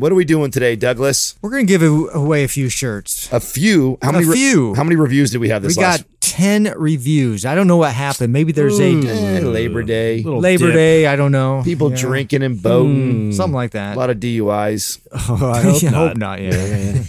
What are we doing today, Douglas? We're gonna give away a few shirts. A few. How A many? re- few. how many reviews did we have this? We this got last? ten reviews. I don't know what happened. Maybe there's Eh, a Labor Day. Little Labor dip. Day. I don't know. People Yeah. drinking and boating. something like that. A lot of DUIs. Oh, I hope Yeah, not. hope not. Yeah.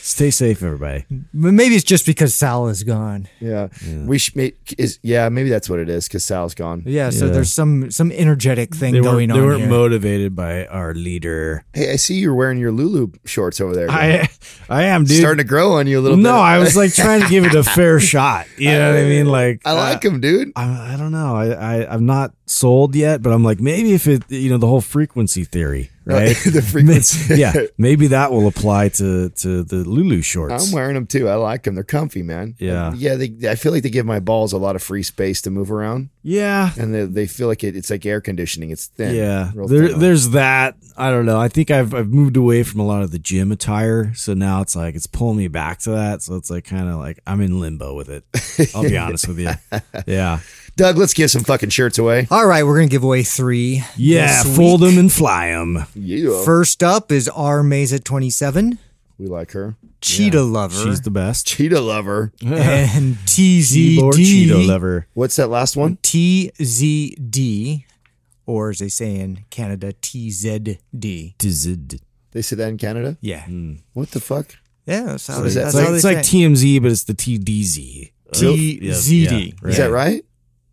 Stay safe, everybody. but maybe it's just because Sal is gone. Yeah. We should make is yeah, maybe that's what it is cuz Sal's gone. Yeah. So Yeah. there's some some energetic thing They going weren't, they on weren't here. motivated by our leader. Hey, I see you're wearing your Lulu shorts over there. I I am, dude. starting to grow on you a little bit. no. I was like trying to give it a fair shot. You know what I mean? Like I like uh, him, dude. I, I don't know. I, I I'm not sold yet, but I'm like maybe if it you know the whole frequency theory, Uh, right? the frequency. yeah, maybe that will apply to to the Lulu shorts. I'm wearing them too. I like them. They're comfy, man. Yeah. yeah. They, I feel like they give my balls a lot of free space to move around, yeah, and they, they feel like it, it's like air conditioning. It's thin. yeah. There, thin there's that. I don't know. I think I've I've moved away from a lot of the gym attire, so now it's like it's pulling me back to that. So it's like kind of like I'm in limbo with it. I'll be honest with you. Yeah, Doug, let's give some fucking shirts away. All right, we're gonna give away three. yeah. this Fold them and fly them. Yeah, First up is R Mesa 27, we like her. Cheetah Lover, She's the best. Cheetah lover. and Ybor Cheeto TZD. lover. What's that last one? TZD, or as they say in Canada, TZD. Tizid. They say that in Canada. Yeah, hmm. What the fuck? yeah. That's how, What is they, that? that's It's like, how they it's say like. TMZ, but it's the TDZ. TZD. Is that right?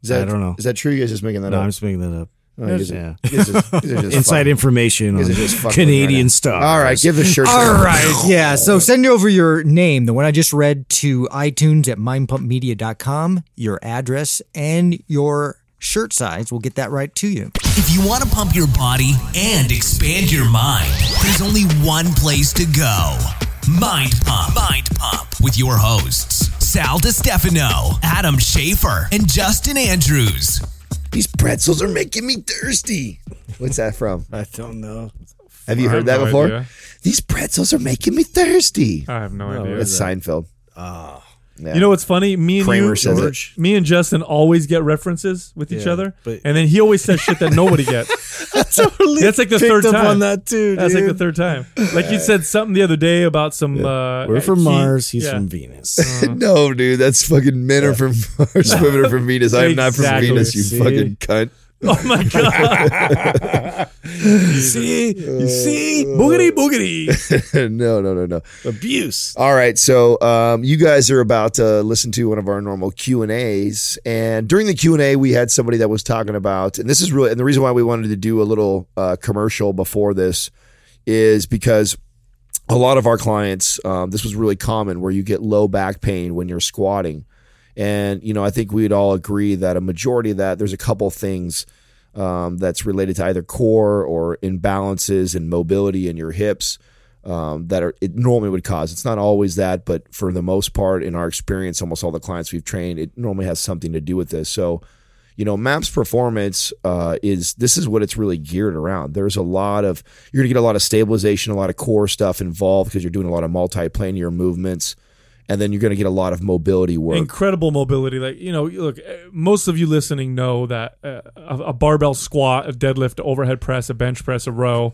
Is that, I don't know. Is that true? You guys just making that No, up? I'm just making that up. Oh, you guys are- Yeah. you guys are- you guys are just Inside fucking- information guys on are just fucking Canadian right stuff. All right, give the shirts. All away. right. Yeah. So send over your name, the one I just read, to iTunes at mindpumpmedia.com, your address, and your shirt size. We'll get that right to you. If you want to pump your body and expand your mind, there's only one place to go. Mind Pump. Mind Pump with your hosts, Sal DiStefano, Adam Schafer, and Justin Andrews. These pretzels are making me thirsty. What's that from? I don't know. Have you I heard have that no before? idea. These pretzels are making me thirsty. I have no, idea. It's Seinfeld. Ah. You know what's funny? Me and Kramer you, says it. George, me and Justin always get references with each Yeah, other, but- and then he always says shit that nobody gets. totally That's like the picked third up time. on that too. That's like the dude. third time. Like you said something the other day about some. Uh, We're from he- Mars. He's yeah. from Venus. no, dude, that's fucking men are from Mars, women are from Venus. I am not from Exactly. Venus, you See? fucking cunt. Oh my god! you see, you see, boogity boogity. no, no, no, no. abuse. All right, so um, you guys are about to listen to one of our normal Q and A's, and during the Q and A, we had somebody that was talking about, and this is really, and the reason why we wanted to do a little uh, commercial before this is because a lot of our clients, um, this was really common, where you get low back pain when you're squatting, and you know, I think we'd all agree that a majority of that, there's a couple things um, that's related to either core or imbalances and mobility in your hips um, that are it normally would cause. It's not always that, but for the most part, in our experience, almost all the clients we've trained, it normally has something to do with this. So, you know, MAPS performance uh, is this is what it's really geared around. There's a lot of you're gonna get a lot of stabilization, a lot of core stuff involved because you're doing a lot of multi-planar movements, and then you're gonna get a lot of mobility work. Incredible mobility. Like you know, look, uh, most of you listening know that uh, a, a barbell squat, a deadlift, overhead press, a bench press, a row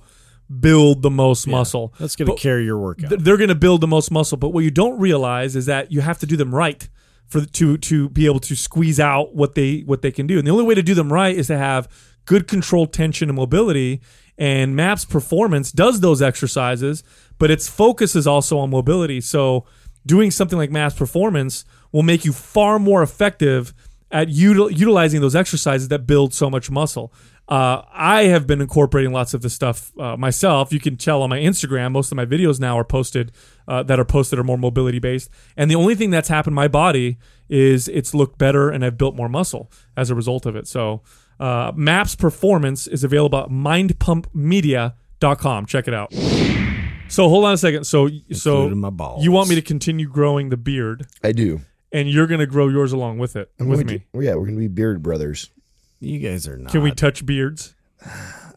build the most muscle. That's gonna carry your workout. Th- they're going to build the most muscle. But what you don't realize is that you have to do them right for to to be able to squeeze out what they what they can do. And the only way to do them right is to have good control, tension and mobility. And MAPS Performance does those exercises, but its focus is also on mobility. So doing something like MAPS Performance will make you far more effective at util- utilizing those exercises that build so much muscle. Uh, I have been incorporating lots of this stuff uh, myself. You can tell on my Instagram, most of my videos now are posted uh, that are posted are more mobility based. And the only thing that's happened my body is it's looked better and I've built more muscle as a result of it. So, uh, MAPS Performance is available at mindpumpmedia.com. Check it out. So hold on a second. So so Including my balls. you want me to continue growing the beard, I do. and you're going to grow yours along with it I'm with gonna me. yeah, we're gonna be beard brothers. You guys are not. Can we touch beards?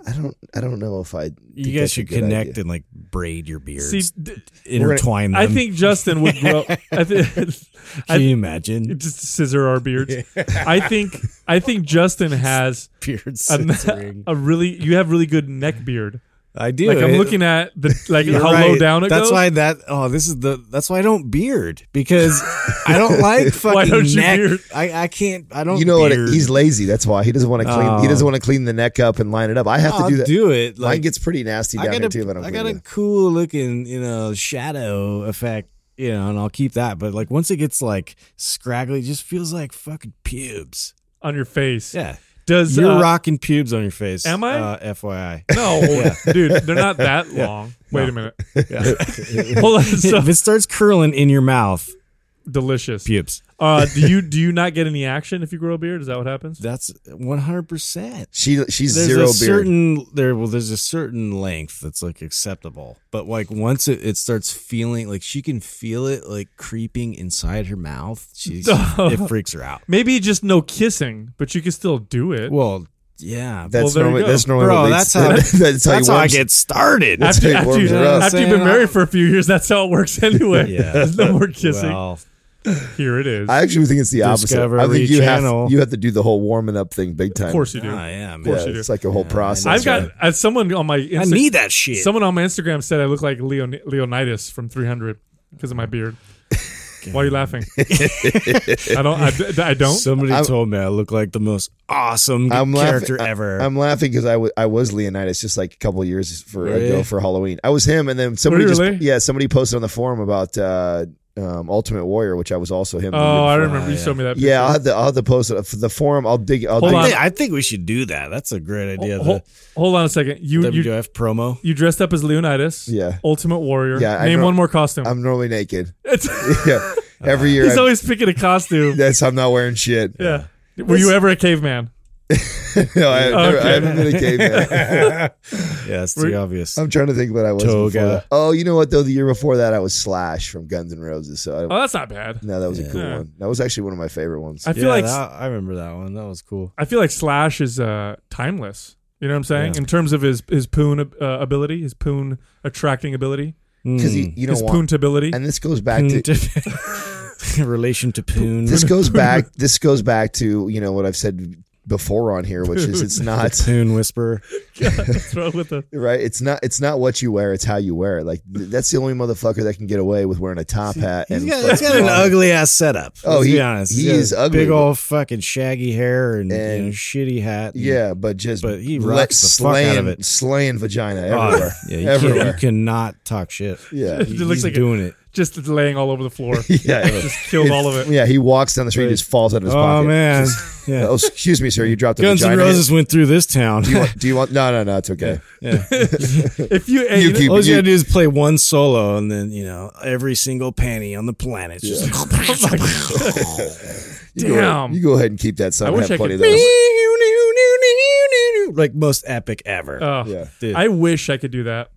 I don't. I don't know if I. think You that's guys a should good connect idea. and like braid your beards, See, d- intertwine them. I think Justin would grow. I think. Can you imagine just scissor our beards. I think. I think Justin has beards a, scissoring? a really. You have really good neck beard. I do. Like I'm It- looking at the like You're how low down it that's goes. That's why that. Oh, this is the. That's why I don't beard because I don't like fucking Why don't you neck. beard? I, I can't. I don't. You know what? He's lazy. That's why he doesn't want to clean. He Oh. doesn't want to clean the neck up and line it up. I have I'll to do that. do it. Mine Like gets pretty nasty I down got here a, too. If I don't I clean got a it. cool looking, you know, shadow effect. You know, and I'll keep that. But like once it gets like scraggly, it just feels like fucking pubes. on your face. Yeah, Does you're uh, rocking pubes on your face. Am I? Uh, FYI. No, dude, they're not that long. Wait a minute. Hold on. So if it starts curling in your mouth, delicious. pubes. Uh, do you do you not get any action if you grow a beard? Is that what happens? That's one hundred percent. She she's There's zero a beard. certain there. Well, there's a certain length that's like acceptable, but like once it, it starts feeling like she can feel it like creeping inside her mouth, she's it freaks her out. Maybe just no kissing, but you can still do it. Well, yeah, That's there you normally that's normally bro, that's how that's how, that's you how I get started. That's after, after, you, after you've been married for a few years, that's how it works anyway. Yeah. No more kissing. Well, Here it is. I actually think it's the opposite. I think you Channel. have you have to do the whole warming up thing big time. of course you do. ah, yeah, man. course yeah, you do. it's like a whole process. I've got right? as someone on my I need that shit. someone on my Instagram said I look like Leon, Leonidas from 300 because of my beard. Why are you laughing? I don't. I, I don't. Somebody I'm- told me I look like the most awesome I'm character laughing, ever. I'm laughing because I wa- I was Leonidas just like a couple of years for Really? ago for Halloween. I was him, and then somebody Were just really? yeah somebody posted on the forum about uh, um, Ultimate Warrior, which I was also him. oh, I before. remember you yeah. showed me that. Yeah, I'll picture. have to I'll have to post it for the forum. I'll dig. I'll Hold dig. on. I think, I think we should do that. That's a great idea. Hold, the hold on a second. You you WWF promo. you dressed up as Leonidas. Yeah. Ultimate Warrior. Yeah, I Name know- one more costume. I'm normally naked. Yeah, every year. he's I, always picking a costume. that's I'm not wearing shit. Yeah. Were you ever a caveman? no, I, I've never, Okay. I haven't been a caveman. Yeah, it's Were- too obvious. I'm trying to think what I was. Toga. Before. Oh, you know what though? The year before that, I was Slash from Guns N' Roses. So I, Oh, that's not bad. no, that was a cool Yeah. one. That was actually one of my favorite ones. I feel yeah, like that- I remember that one. That was cool. I feel like Slash is uh, timeless. You know what I'm saying? Yeah. In terms of his his poon uh, ability, his poon attracting ability, Because Mm. you know his what? poontability. And this goes back to to relation to Poon. this goes back. This goes back to you know what I've said before on here, which is it's not Poon whisperer. What's wrong with the? right. It's not. It's not what you wear. It's how you wear it. Like th- that's the only motherfucker that can get away with wearing a top hat. He's and got, he's got an ugly ass setup. Oh, let's he- be honest. he is ugly, Big old fucking shaggy hair and, you know, shitty hat. and- Yeah, but just But he rocks the fuck out slaying, of it. slaying vagina Oh, everywhere. yeah, you, everywhere. Can't, you cannot talk shit. yeah, It He- looks he's like it- doing it. Just laying all over the floor. yeah. Just killed all of it. Yeah, he walks down the street, and just falls out of his pocket. Oh man, Just- yeah. oh, excuse me, sir. You dropped a Guns N' vagina. Roses went through this town. Do you want? Do you want? No, no, no. It's okay. yeah. If you, hey, You you know- keep- All you gotta do is play one solo, and then you know every single panty on the planet. Just You go, Damn. you go ahead and keep that. Son. I I wish have I plenty could- of those. like most epic ever. Oh, Yeah. Dude. I wish I could do that.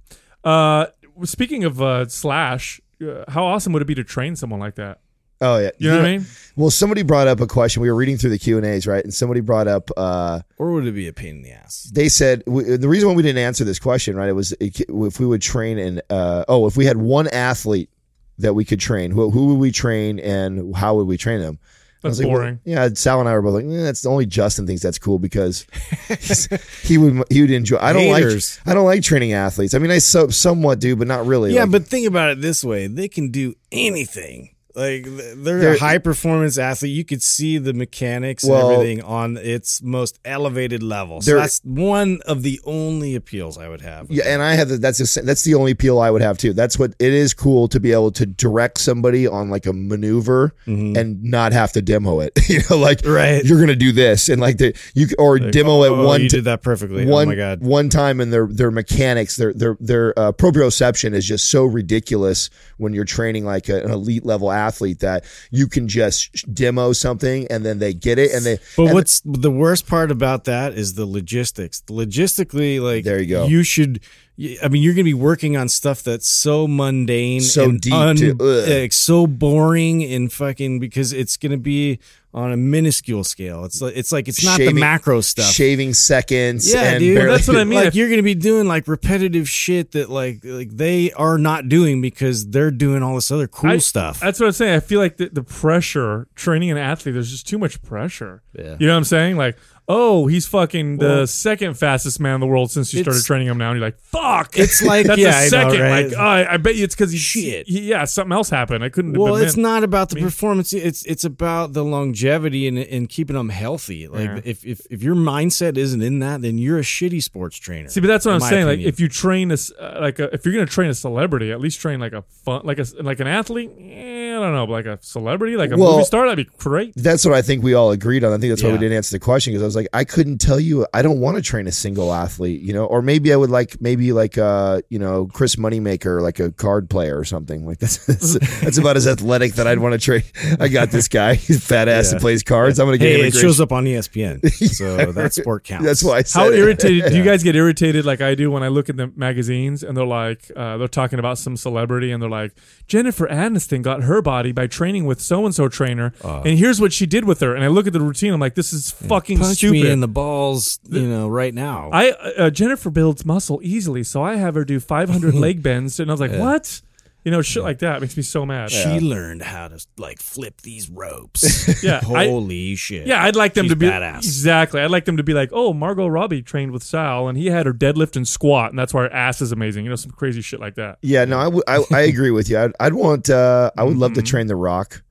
Uh, speaking of uh, Slash, uh, how awesome would it be to train someone like that? Oh yeah. You know what I mean? Well, somebody brought up a question. We were reading through the Q and A's, right? And somebody brought up. uh or would it be a pain in the ass? They said we, the reason why we didn't answer this question, right? It was if we would train in. Uh, oh, if we had one athlete that we could train, who, who would we train and how would we train them? That's like, well, boring. yeah, Sal and I were both like, eh, that's the only Justin thinks that's cool because he would he would enjoy. I don't Haters. like I don't like training athletes. I mean, I so, somewhat do, but not really. Yeah, Like, but think about it this way: they can do anything. Like they're, They're- a high performance athlete. You could see the mechanics Well- and everything on its most elevated level. So that's one of the only appeals I would have. Yeah, and I have the, that's the, that's the only appeal I would have too. That's what it is cool to be able to direct somebody on like a maneuver and not have to demo it. you know, like Mm-hmm. Right. you're gonna do this and like the you or demo it Oh, one you t- did that perfectly. one oh my god. one time and their their mechanics their their their uh, proprioception is just so ridiculous when you're training like a, an elite level athlete that you can just demo something and then they get it and they But and what's the worst part about that is the logistics. Logistically, like There you go. You should. I mean, you're going to be working on stuff that's so mundane, So and deep un-. Ugh. like, so boring, and fucking because it's going to be on a minuscule scale. It's like it's like it's not Shaving- the macro stuff. shaving seconds Yeah, and dude. barely- That's what I mean. like you're going to be doing like repetitive shit that like like they are not doing because they're doing all this other cool I- stuff. That's what I'm saying. I feel like the, the pressure training an athlete, there's just too much pressure. Yeah. You know what I'm saying? Like, oh, he's fucking the second fastest man in the world since you started training him now. And you're like, fuck. It's like- that's yeah, a I know, second. right? Like, oh, I, I bet you it's because he's Shit. he- yeah, something else happened. I couldn't. Well, have been it's meant. not about the performance. It's it's about the longevity and, and keeping them healthy. Like Yeah. if, if if your mindset isn't in that, then you're a shitty sports trainer. See, but that's what I'm my saying. Like, if you train this, uh, like, a, if you're gonna train a celebrity, at least train like a fun, like a like an athlete. Eh, I don't know, like a celebrity, like a Well- movie star, that'd be great. That's what I think we all agreed on. I think that's why we didn't answer the question because I was like, I couldn't tell you. I don't want to train a single athlete, you know, or maybe I would like maybe like uh you know Chris Moneymaker, like a card player or something. Like that's that's, that's about as athletic that I'd want to train. I got this guy, he's fat ass that plays cards. I'm gonna get hey, him. a it great- shows up on ESPN, so that sport counts. That's why I said How it. irritated do you guys get irritated like I do when I look at the magazines and they're like uh, they're talking about some celebrity and they're like Jennifer Aniston got her body by training with so and so trainer and here's what she did with her and I look at the routine I'm like this is fucking punch stupid. me in the balls, you know, right now. I uh, Jennifer builds muscle easily so I have her do 500 leg bends and I was like what you know shit like that makes me so mad. she learned how to like flip these ropes. Yeah, I- holy shit. Yeah, I'd like them She's to be badass. exactly. I'd like them to be like, oh, Margot Robbie trained with Sal, and he had her deadlift and squat, and that's why her ass is amazing. You know, some crazy shit like that. Yeah, no, I, w- I, I agree with you. I'd, I'd want. Uh, I would love Mm-hmm. to train the Rock,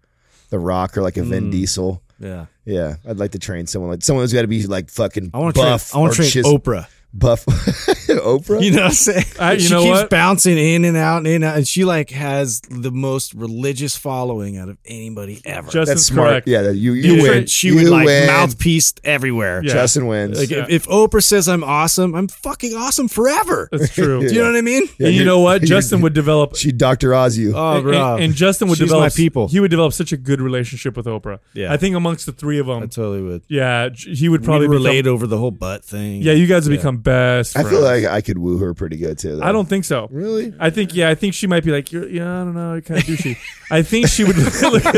the Rock, or like a Mm. Vin Diesel. Yeah. Yeah, I'd like to train someone like someone who's got to be like fucking I want to train. buff. I want to train Oprah. Buff. Oprah. You know what I'm saying? I- you she know keeps what? bouncing in and out and in and out, and she like has the most religious following out of anybody ever. Justin's That's smart. correct. Yeah, you you You win. would- she You would like win. mouthpiece everywhere. Yeah. Justin wins. Like Yeah. if, if Oprah says I'm awesome, I'm fucking awesome forever. That's true. Do you know what I mean? Yeah, and you know what? Justin would develop. She Dr. Oz you. Oh, and, bro. and- and Justin would She's develop. my people. He would develop such a good relationship with Oprah. Yeah. I think amongst the three of them, I totally would. yeah, he would Probably probably relate become, over the whole butt thing. Yeah, you guys would become best. I feel friends. like I could woo her pretty good too. Though. I don't think so. really. I think yeah, I think she might be like you're yeah, I don't know, kind of douchey. I think she would look at.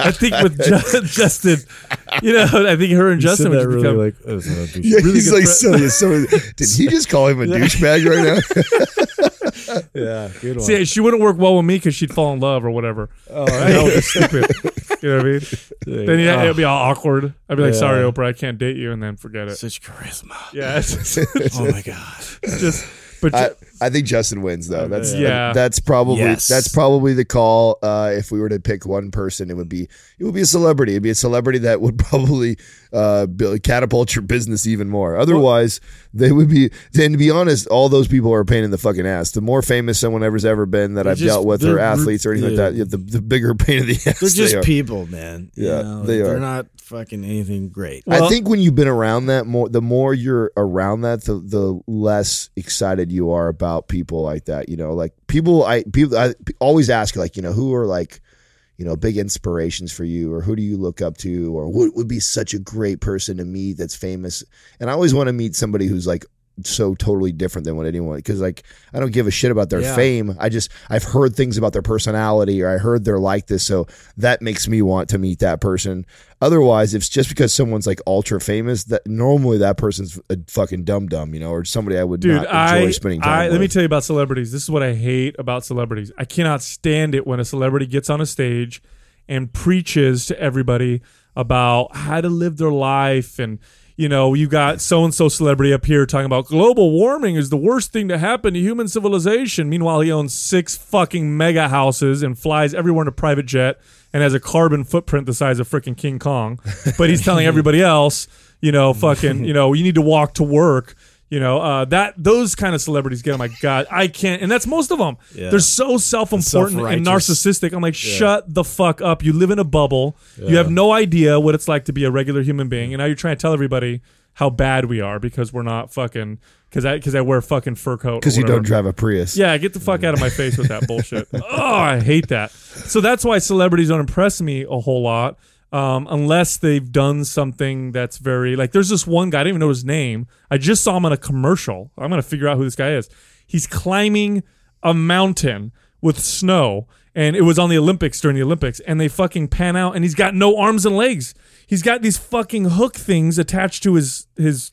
I think with Ju- Justin, you know, I think her and You Justin said would that just really become. like. oh, it's not a douche. Yeah, Really he's good like friend. so, so. Did he just call him a douchebag right now? yeah, good one. See, she wouldn't work well with me because she'd fall in love or whatever. Oh, that would be stupid. You know what I mean? Then yeah, it'd be all awkward. I'd be like, Yeah. "Sorry, Oprah, I can't date you," and then forget it. Such charisma. Yeah, it's Oh my god. just but I, I think Justin wins though. That's Yeah. That's probably Yes. that's probably the call. Uh, if we were to pick one person, it would be it would be a celebrity. It'd be a celebrity that would probably uh, build, catapult your business even more. Otherwise, they would be. Then to be honest, all those people are a pain in the fucking ass. The more famous someone ever's ever been that I've just- dealt with, or athletes or anything yeah. like that, the, the bigger pain in the ass. They're they just are. people, man. You Yeah, know, they They're are. not fucking anything great. Well- I think when you've been around that more, the more you're around that, the the less excited you are about people like that. You know, like people, I people I always ask like, you know, who are like, you know, big inspirations for you, or who do you look up to, or what would be such a great person to meet that's famous. And I always want to meet somebody who's like so totally different than what anyone because like I don't give a shit about their Yeah. fame. I just I've heard things about their personality or I heard they're like this, so that makes me want to meet that person. Otherwise, if it's just because someone's like ultra famous, that normally that person's a fucking dumb dumb, you know, or somebody I would dude, not enjoy I, spending time I with. let me tell you about celebrities. This is what I hate about celebrities. I cannot stand it when a celebrity gets on a stage and preaches to everybody about how to live their life and you know, you got so and so celebrity up here talking about global warming is the worst thing to happen to human civilization. Meanwhile, he owns six fucking mega houses and flies everywhere in a private jet and has a carbon footprint the size of freaking King Kong. But he's telling everybody else, you know, fucking, you know, you need to walk to work. You know, uh, that those kind of celebrities get on my god. I can't, and that's most of them. Yeah. They're so self-important and narcissistic. I'm like, shut the fuck up. You live in a bubble. You have no idea what it's like to be a regular human being, and now you're trying to tell everybody how bad we are because we're not fucking because I because I wear a fucking fur coat. because you don't drive a Prius. Yeah, get the fuck out of my face with that bullshit. Oh, I hate that. So that's why celebrities don't impress me a whole lot. Um, unless they've done something that's very like there's this one guy, I didn't even know his name. I just saw him on a commercial. I'm gonna figure out who this guy is. He's climbing a mountain with snow, and it was on the Olympics during the Olympics, and they fucking pan out, and he's got no arms and legs. He's got these fucking hook things attached to his his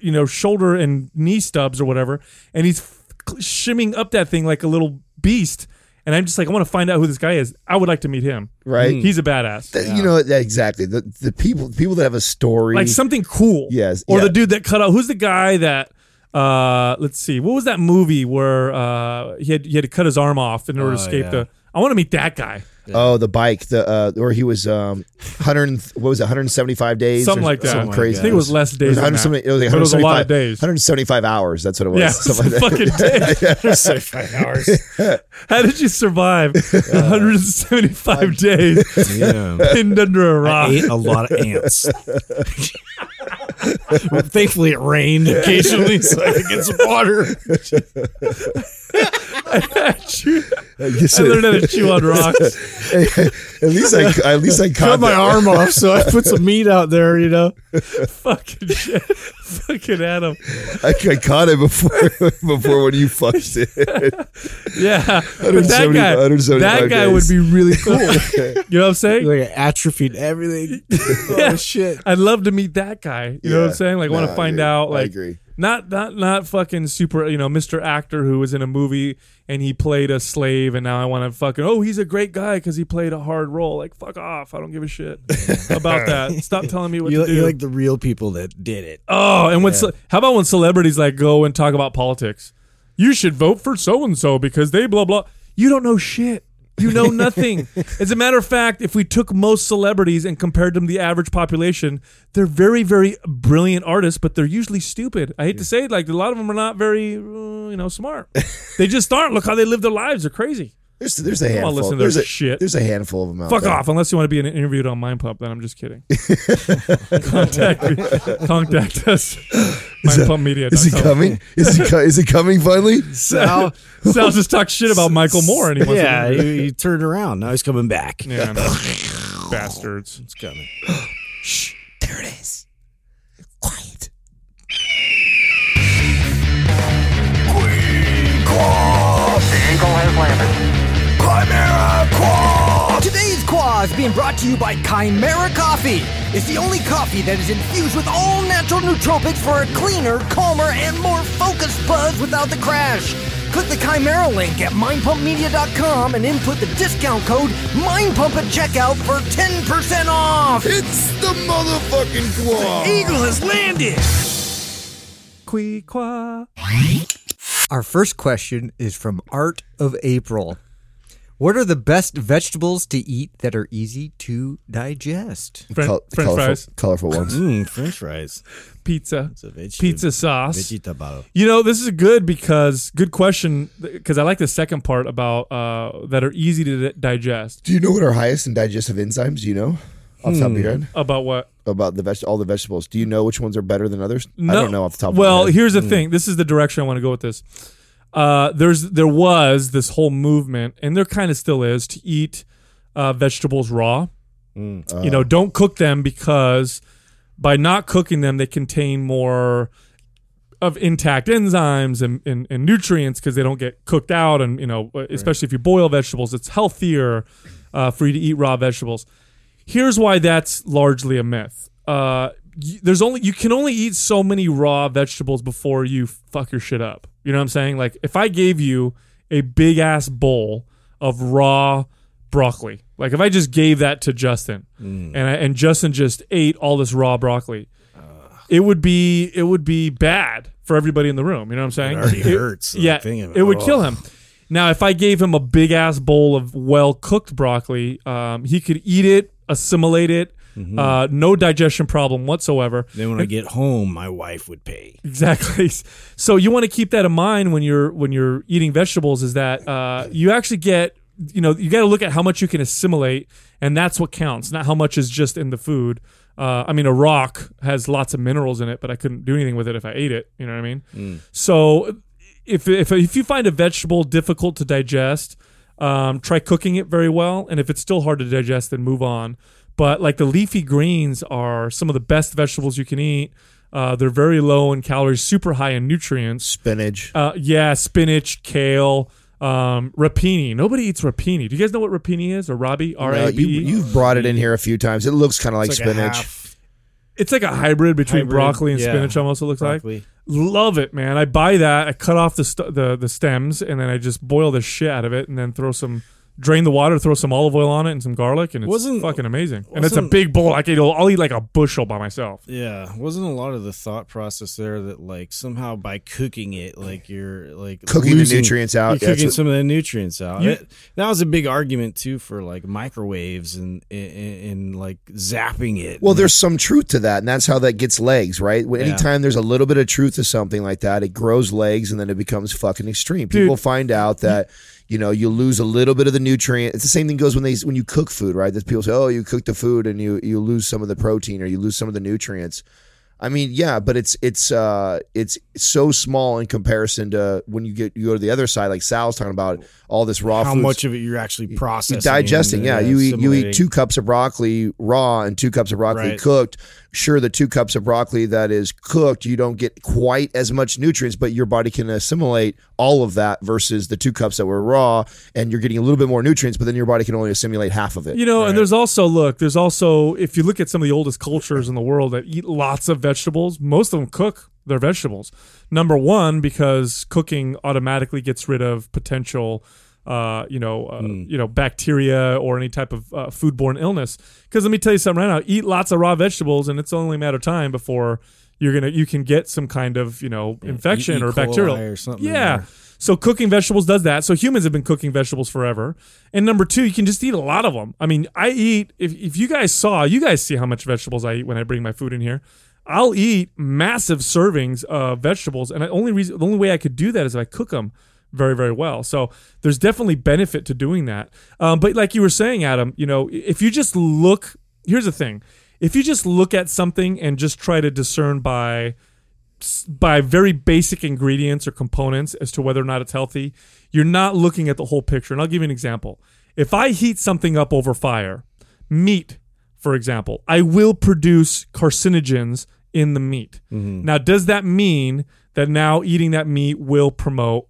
you know shoulder and knee stubs or whatever, and he's f- shimming up that thing like a little beast. And I'm just like, I want to find out who this guy is. I would like to meet him. Right. He's a badass. That- You know that exactly. The the people people that have a story. like something cool. Yes, Or yeah. the dude that cut out. Who's the guy that? Uh, let's see. What was that movie where uh he had he had to cut his arm off in order to Oh, escape yeah. the? I want to meet that guy. Oh, the bike, the uh, where he was um, hundred what was it, 175 days, Something or like that. something crazy. I think it was less It days. was 170 it was like it was a lot of 175 days. 175 hours. That's what it was. Yeah, Something like fucking that. days. Say five hours. How did you survive 175 days Yeah. pinned under a rock? I ate a lot of ants. Thankfully, it rained occasionally, so I could get some water. Chew- I guess I learned how to chew on rocks. at least I at least I Cut my arm off, so I put some meat out there. You know, Fucking shit. Fucking Adam. I, I caught it before before when you fucked it. Yeah. But that guy, that guy would be really cool. You know what I'm saying? like atrophied everything. Yeah. Oh shit! I'd love to meet that guy. You know what I'm saying? Like, No, want to find agree. out, I like, agree. not not not fucking super, you know, Mr. Actor who was in a movie and he played a slave, and now I want to fucking, oh, he's a great guy because he played a hard role. Like, fuck off, I don't give a shit about that. Stop telling me what You, to do. you like the real people that did it. oh, and when ce- how about when celebrities like go and talk about politics? You should vote for so and so because they blah blah. You don't know shit. You know nothing. As a matter of fact, if we took most celebrities and compared them to the average population, they're very, very brilliant artists, but they're usually stupid. I hate to say it, like a lot of them are not very, uh, you know, smart. they just aren't. Look how they live their lives. They're crazy. There's there's a handful. listen to there's their a shit. There's a handful of them out Fuck there. off, unless you want to be in- interviewed on Mind Pump. Then I'm just kidding. contact me. Contact us. MindPumpMedia. Is he coming? Is he co- is he coming finally? Sal, Sal just talked shit about Michael Moore, and he wants Yeah, to. he, he turned around. Now he's coming back. Yeah, I know. bastards. It's coming. There it is. Quiet. Today's Quah is being brought to you by Kimera Koffee. It's the only coffee that is infused with all natural nootropics for a cleaner, calmer, and more focused buzz without the crash. Click the Kimera link at mindpumpmedia.com and input the discount code MINDPUMP at checkout for 10% off. It's the motherfucking quad. Eagle has landed. Queequa. Our first question is from Art of April. What are the best vegetables to eat that are easy to digest? Fren- Col- French colorful, fries, colorful ones. Mm, French fries. pizza, It's a pizza sauce. Veggie tabaro. You know, this is good because good question because I like the second part about uh, that are easy to digest. Do you know what are highest in digestive enzymes? Do you know off the top of your head About what? about the veg- all the vegetables? Do you know which ones are better than others? I don't know off the top. Well, of my head. Well, here's the thing. This is the direction I want to go with this. Uh, there's there was this whole movement, and there kind of still is, to eat uh, vegetables raw. You know, don't cook them because by not cooking them, they contain more of intact enzymes and, and, and nutrients because they don't get cooked out. And, you know, especially if you boil vegetables, it's healthier uh, for you to eat raw vegetables. Here's why that's largely a myth. Uh, there's only you can only eat so many raw vegetables before you fuck your shit up. You know what I'm saying? Like if I gave you a big ass bowl of raw broccoli, like if I just gave that to Justin, and I, and Justin just ate all this raw broccoli, it would be it would be bad for everybody in the room. You know what I'm saying? It already hurts, like, yeah, it it. would kill him. Now, if I gave him a big ass bowl of well cooked broccoli, um, he could eat it, assimilate it, Mm-hmm. uh, no digestion problem whatsoever. Then when I get home, my wife would pay. Exactly. So you want to keep that in mind when you're when you're eating vegetables. Is that uh, you actually get you know you got to look at how much you can assimilate, and that's what counts, not how much is just in the food. Uh, I mean, a rock has lots of minerals in it, but I couldn't do anything with it if I ate it. You know what I mean? So if if if you find a vegetable difficult to digest, um, try cooking it very well, and if it's still hard to digest, then move on. But like the leafy greens are some of the best vegetables you can eat. Uh, they're very low in calories, super high in nutrients. spinach. Uh, yeah, spinach, kale, um, rapini. Nobody eats rapini. Do you guys know what rapini is or Robbie? R you, B you've brought it in here a few times. It looks kind of like like spinach. It's like a hybrid between hybrid, broccoli and yeah. spinach. Almost it looks broccoli. like. Love it, man. I buy that. I cut off the st- the the stems and then I just boil the shit out of it and then throw some drain the water, throw some olive oil on it and some garlic and it's Wasn't- fucking amazing. And it's a big bowl. I can I'll eat like a bushel by myself. Yeah, wasn't a lot of the thought process there that like somehow by cooking it, like you're like Cooking the nutrients out, you're yeah, cooking what- some of the nutrients out. You- It- that was a big argument too for like microwaves and and, and like zapping it. Well, there's some truth to that, and that's how that gets legs, right? When Yeah. anytime there's a little bit of truth to something like that, it grows legs, and then it becomes fucking extreme. Dude. People find out that you know you lose a little bit of the nutrient. It's the same thing goes when they when you cook food, right? That people say, oh, you cook the food and you you lose some of the protein or you lose some of the nutrients. I mean, yeah, but it's it's uh it's so small in comparison to when you get you go to the other side, like Sal's talking about all this raw food. how foods. much of it you're actually processing, you digesting. and, Yeah, uh, you eat you eat two cups of broccoli raw and two cups of broccoli Right. cooked. Sure, the two cups of broccoli that is cooked, you don't get quite as much nutrients, but your body can assimilate all of that versus the two cups that were raw, and you're getting a little bit more nutrients, but then your body can only assimilate half of it. You know, and there's also look, there's also if you look at some of the oldest cultures in the world that eat lots of vegetables, most of them cook their vegetables. Number one, because cooking automatically gets rid of potential, uh, you know, uh, you know, bacteria or any type of uh, foodborne illness. Because let me tell you something right now: eat lots of raw vegetables, and it's only a matter of time before you're gonna you can get some kind of you know infection or bacterial or something Yeah. So cooking vegetables does that. So humans have been cooking vegetables forever. And number two, you can just eat a lot of them. I mean, I eat if if you guys saw, you guys see how much vegetables I eat when I bring my food in here. I'll eat massive servings of vegetables, and the only reason, the only way I could do that is if I cook them very, very well. So there's definitely benefit to doing that. Um, but like you were saying, Adam, you know, if you just look, here's the thing: if you just look at something and just try to discern by by very basic ingredients or components as to whether or not it's healthy, you're not looking at the whole picture. And I'll give you an example. If I heat something up over fire, meat, for example, I will produce carcinogens in the meat. Now, does that mean that now eating that meat will promote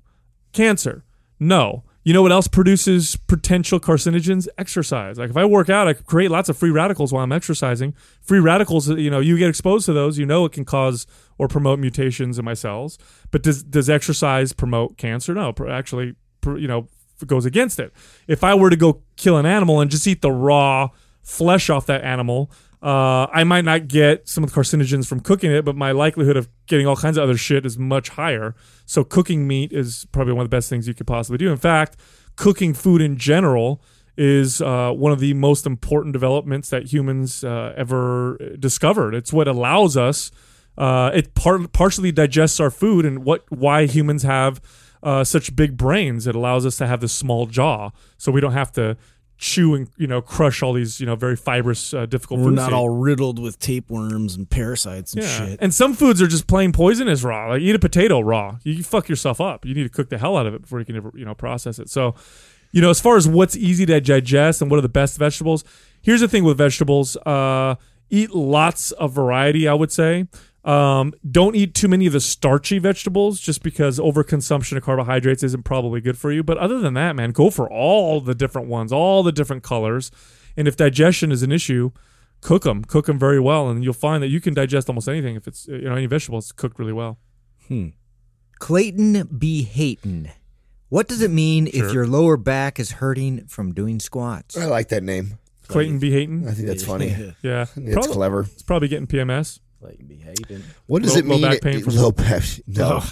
cancer? No. You know what else produces potential carcinogens? Exercise. Like if I work out, I create lots of free radicals while I'm exercising. Free radicals, uh, you know, you get exposed to those, you know it can cause or promote mutations in my cells. But does does exercise promote cancer? No, actually, you know, goes against it. If I were to go kill an animal and just eat the raw flesh off that animal, uh, I might not get some of the carcinogens from cooking it, but my likelihood of getting all kinds of other shit is much higher. So cooking meat is probably one of the best things you could possibly do. In fact, cooking food in general is uh, one of the most important developments that humans uh, ever discovered. It's what allows us. Uh, it par- partially digests our food and what why humans have uh, such big brains. It allows us to have this small jaw, so we don't have to chew and you know crush all these you know very fibrous, uh, difficult. We're not all riddled with tapeworms and parasites and Yeah. shit. And some foods are just plain poisonous raw. Like eat a potato raw. You, you fuck yourself up. You need to cook the hell out of it before you can ever, you know, process it. So, you know, as far as what's easy to digest and what are the best vegetables, here's the thing with vegetables. Uh, eat lots of variety, I would say. Um, don't eat too many of the starchy vegetables just because overconsumption of carbohydrates isn't probably good for you. But other than that, man, go for all the different ones, all the different colors. And if digestion is an issue, cook them, cook them very well, and you'll find that you can digest almost anything if it's you know any vegetables cooked really well. Hmm. Clayton B. Hayton. What does it mean Sure. if your lower back is hurting from doing squats? I like that name. Clayton B. Hayton, I think that's funny. yeah, It's probably, clever. It's probably getting PMS. Like behaving. What does Low- it mean? low back pain from- low back. No.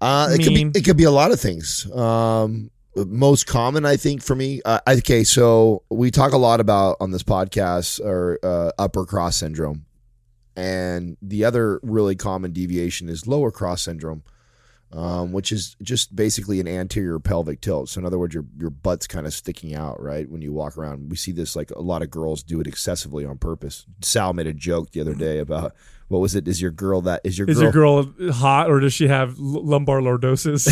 Uh, it could be. It could be a lot of things. Um, most common, I think, for me. Uh, okay, so we talk a lot about on this podcast or uh, upper cross syndrome, and the other really common deviation is lower cross syndrome, um, which is just basically an anterior pelvic tilt. So, in other words, your your butt's kind of sticking out, right, when you walk around. We see this like a lot of girls do it excessively on purpose. Sal made a joke the other day about what was it? Is your girl that is your Is girl your girl hot or does she have l- lumbar lordosis?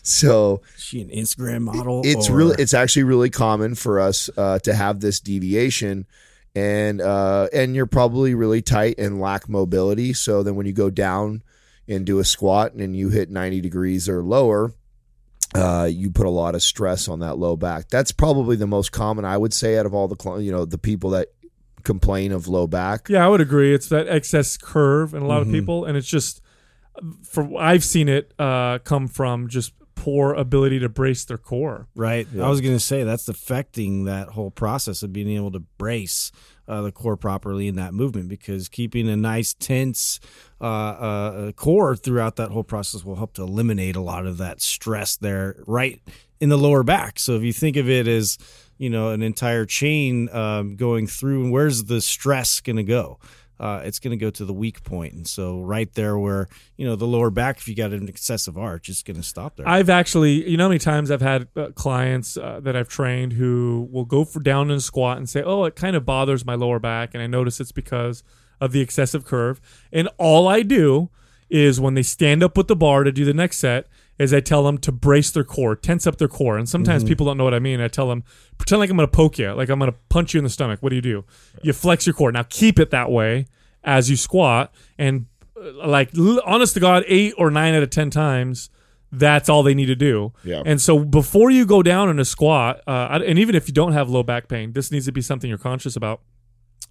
so she an Instagram model? it's or- really it's actually really common for us uh, to have this deviation and uh, and you're probably really tight and lack mobility so then when you go down and do a squat and you hit 90 degrees or lower uh, you put a lot of stress on that low back that's probably the most common i would say out of all the cl- you know the people that complain of low back. Yeah, I would agree. It's that excess curve in a lot Mm-hmm. of people, and it's just from I've seen it uh, come from just poor ability to brace their core. Right. I was going to say that's affecting that whole process of being able to brace uh, the core properly in that movement because keeping a nice tense uh, uh, core throughout that whole process will help to eliminate a lot of that stress there right in the lower back. So if you think of it as you know an entire chain um, going through, and where's the stress going to go? uh, it's going to go to the weak. And so right there where, you know, the lower back, if you got an excessive arch, it's going to stop there. I've actually, you know, how many times I've had uh, clients uh, that I've trained who will go for down in a squat and say, "Oh, it kind of bothers my lower back," and I notice it's because of the excessive curve. And all I do is when they stand up with the bar to do the next set, is I tell them to brace their core, tense up their core. And sometimes people don't know what I mean. I tell them, pretend like I'm going to poke you, like I'm going to punch you in the stomach. What do you do? You flex your core. Now keep it that way as you squat, and uh, like l- honest to God, eight or nine out of ten times that's all they need to do. Yeah. And so before you go down in a squat, uh, and even if you don't have low back pain, this needs to be something you're conscious about.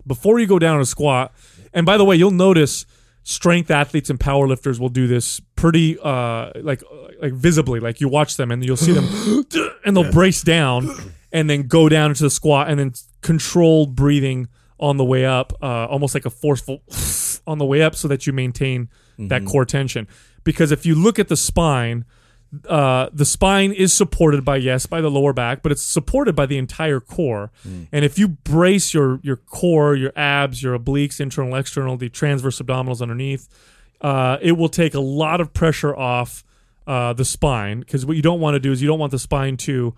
Before you go down in a squat, and by the way, you'll notice strength athletes and powerlifters will do this pretty uh like like visibly like you watch them and you'll see them and they'll brace down and then go down into the squat and then controlled breathing on the way up uh almost like a forceful on the way up so that you maintain that core tension. Because if you look at the spine uh, the spine is supported by yes by the lower back, but it's supported by the entire core. And if you brace your your core, your abs, your obliques, internal, external, the transverse abdominals underneath, uh, it will take a lot of pressure off uh, the spine because what you don't want to do is you don't want the spine to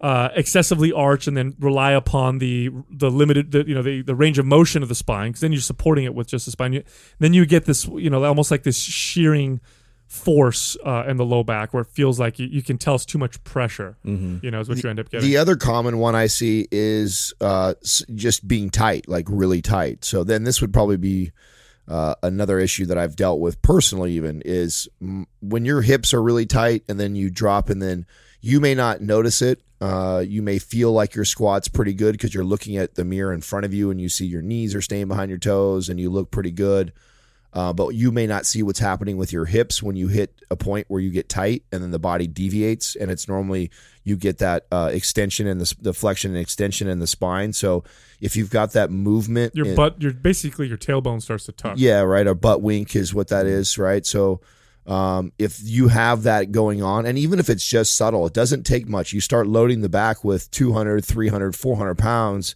uh, excessively arch and then rely upon the the limited the, you know the, the range of motion of the spine because then you're supporting it with just the spine. You, then you get this you know almost like this shearing force uh, in the low back where it feels like you, you can tell it's too much pressure. You know, is what you end up getting. The other common one I see is uh, just being tight, like really tight. So then this would probably be uh, another issue that I've dealt with personally. Even is mm, when your hips are really tight and then you drop, and then you may not notice it. Uh, you may feel like your squat's pretty good because you're looking at the mirror in front of you and you see your knees are staying behind your toes and you look pretty good. Uh, but you may not see what's happening with your hips when you hit a point where you get tight and then the body deviates. And it's normally you get that uh, extension and the, the flexion and extension in the spine. So if you've got that movement your in- butt, your basically your tailbone starts to tuck. yeah right. A butt wink is what that is right? So um, if you have that going on and even if it's just subtle it doesn't take much. You start loading the back with 200 300 400 pounds